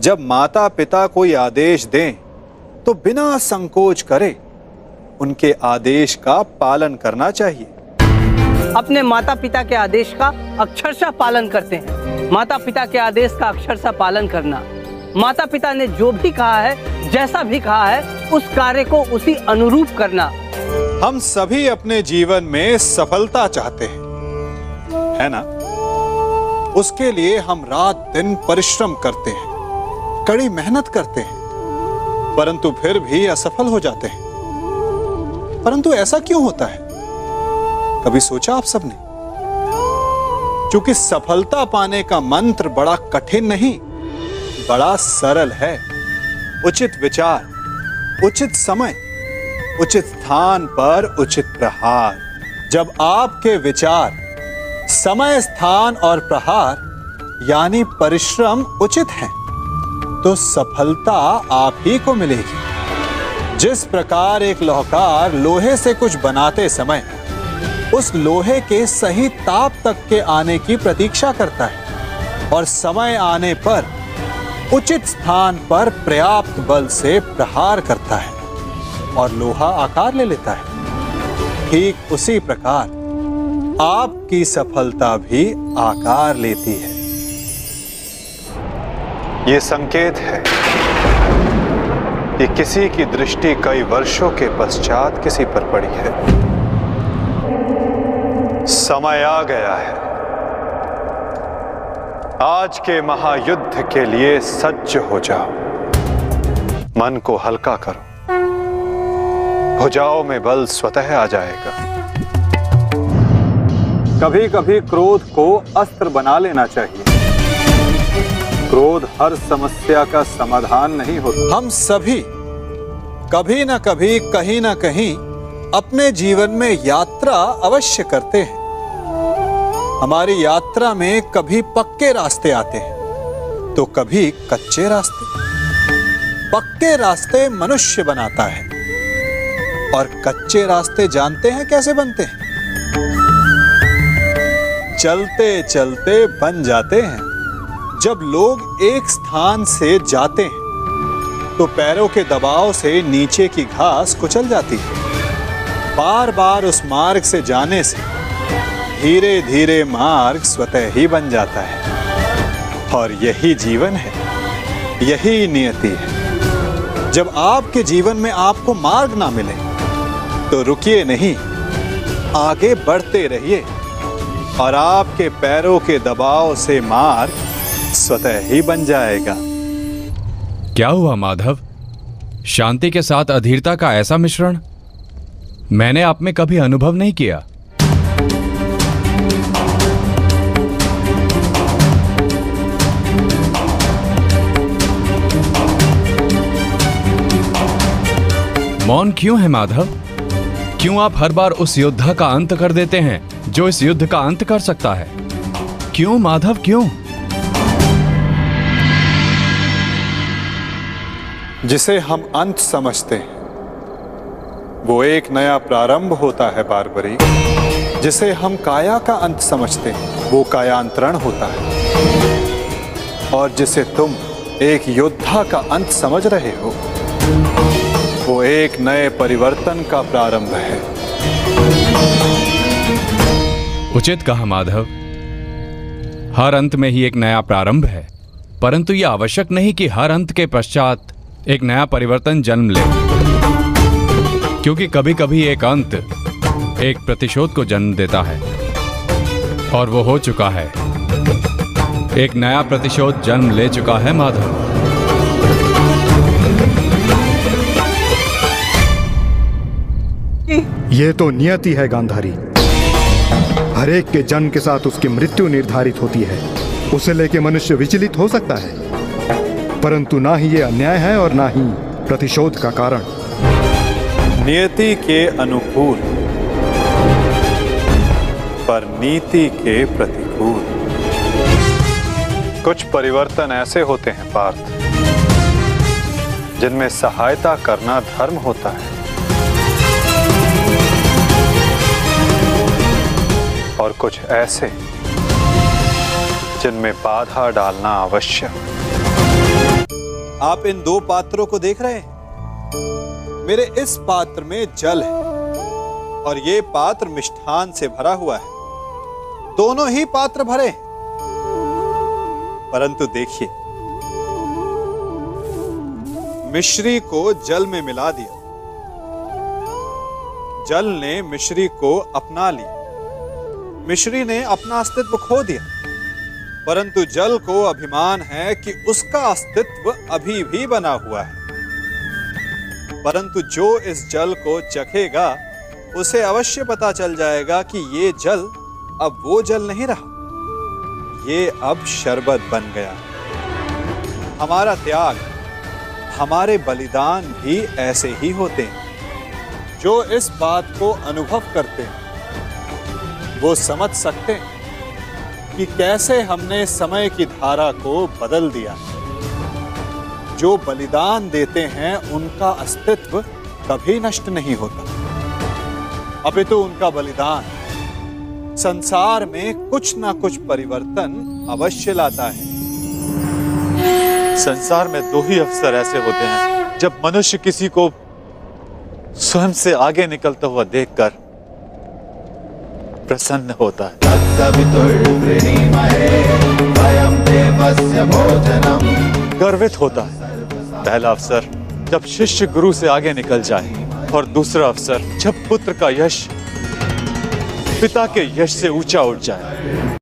जब माता पिता कोई आदेश दें तो बिना संकोच करे उनके आदेश का पालन करना चाहिए। अपने माता पिता के आदेश का अक्षरशः पालन करते हैं। माता पिता के आदेश का अक्षरशः पालन करना। माता पिता ने जो भी कहा है जैसा भी कहा है उस कार्य को उसी अनुरूप करना। हम सभी अपने जीवन में सफलता चाहते हैं है ना? उसके लिए हम रात दिन परिश्रम करते हैं। कड़ी मेहनत करते हैं। परंतु फिर भी असफल हो जाते हैं। परंतु ऐसा क्यों होता है? कभी सोचा आप सबने? क्योंकि सफलता पाने का मंत्र बड़ा कठिन नहीं, बड़ा सरल है। उचित विचार, उचित समय, उचित स्थान पर उचित प्रहार। जब आपके विचार, समय, स्थान और प्रहार, यानी परिश्रम उचित हैं तो सफलता आप ही को मिलेगी। जिस प्रकार एक लोहकार लोहे से कुछ बनाते समय, उस लोहे के सही ताप तक के आने की प्रतीक्षा करता है और समय आने पर उचित स्थान पर पर्याप्त बल से प्रहार करता है और लोहा आकार ले लेता है। ठीक उसी प्रकार आपकी सफलता भी आकार लेती है। ये संकेत है कि किसी की दृष्टि कई वर्षों के पश्चात किसी पर पड़ी है। समय आ गया है। आज के महायुद्ध के लिए सज्ज हो जाओ। मन को हल्का करो। भुजाओं में बल स्वतः आ जाएगा। कभी कभी क्रोध को अस्त्र बना लेना चाहिए। क्रोध हर समस्या का समाधान नहीं होता। हम सभी कभी ना कभी, कहीं ना कहीं अपने जीवन में यात्रा अवश्य करते हैं। हमारी यात्रा में कभी पक्के रास्ते आते हैं तो कभी कच्चे रास्ते। पक्के रास्ते मनुष्य बनाता है, और कच्चे रास्ते जानते हैं कैसे बनते हैं? चलते चलते बन जाते हैं। जब लोग एक स्थान से जाते हैं तो पैरों के दबाव से नीचे की घास कुचल जाती है। बार बार उस मार्ग से जाने से धीरे धीरे मार्ग स्वतः ही बन जाता है। और यही जीवन है, यही नियति है। जब आपके जीवन में आपको मार्ग ना मिले तो रुकिए नहीं, आगे बढ़ते रहिए। और आपके पैरों के दबाव से मार्ग स्वतः ही बन जाएगा। क्या हुआ, माधव? शांति के साथ अधीरता का ऐसा मिश्रण? मैंने आप में कभी अनुभव नहीं किया। मौन क्यों है, माधव? क्यों आप हर बार उस योद्धा का अंत कर देते हैं, जो इस युद्ध का अंत कर सकता है? क्यों, माधव, क्यों? जिसे हम अंत समझते हैं। वो एक नया प्रारंभ होता है, बारबरी। जिसे हम काया का अंत समझते हैं, वो कायांतरण होता है। और जिसे तुम एक योद्धा का अंत समझ रहे हो, वो एक नए परिवर्तन का प्रारंभ है। उचित कहा, माधव। हर अंत में ही एक नया प्रारंभ है, परंतु यह आवश्यक नहीं कि हर अंत के पश्चात एक नया परिवर्तन जन्म ले। क्योंकि कभी कभी एक अंत एक प्रतिशोध को जन्म देता है। और वो हो चुका है। एक नया प्रतिशोध जन्म ले चुका है माधव। ये तो नियति है गांधारी। हरेक के जन्म के साथ उसकी मृत्यु निर्धारित होती है। उसे लेके मनुष्य विचलित हो सकता है। परंतु ना ही ये अन्याय है और ना ही प्रतिशोध का कारण। नियति के अनुकूल, पर नीति के प्रतिकूल। कुछ परिवर्तन ऐसे होते हैं, पार्थ, जिनमें सहायता करना धर्म होता है। और कुछ ऐसे, जिनमें बाधा डालना आवश्यक। आप इन दो पात्रों को देख रहे हैं? मेरे इस पात्र में जल है, और ये पात्र मिष्ठान से भरा हुआ है। दोनों ही पात्र भरे परंतु देखिए, मिश्री को जल में मिला दिया। जल ने मिश्री को अपना लिया। मिश्री ने अपना अस्तित्व खो दिया। परंतु जल को अभिमान है कि उसका अस्तित्व अभी भी बना हुआ है। परंतु जो इस जल को चखेगा, उसे अवश्य पता चल जाएगा कि ये जल अब वो जल नहीं रहा। ये अब शरबत बन गया। हमारा त्याग, हमारे बलिदान भी ऐसे ही होते हैं, जो इस बात को अनुभव करते हैं। वो समझ सकते हैं कि कैसे हमने समय की धारा को बदल दिया। जो बलिदान देते हैं, उनका अस्तित्व कभी नष्ट नहीं होता। अपितु तो उनका बलिदान संसार में कुछ ना कुछ परिवर्तन अवश्य लाता है। संसार में दो ही अवसर ऐसे होते हैं, जब मनुष्य किसी को स्वयं से आगे निकलता हुआ देखकर प्रसन्न होता है। गर्वित होता है। पहला अवसर जब शिष्य गुरु से आगे निकल जाए और दूसरा अवसर जब पुत्र का यश पिता के यश से ऊँचा उठ जाए।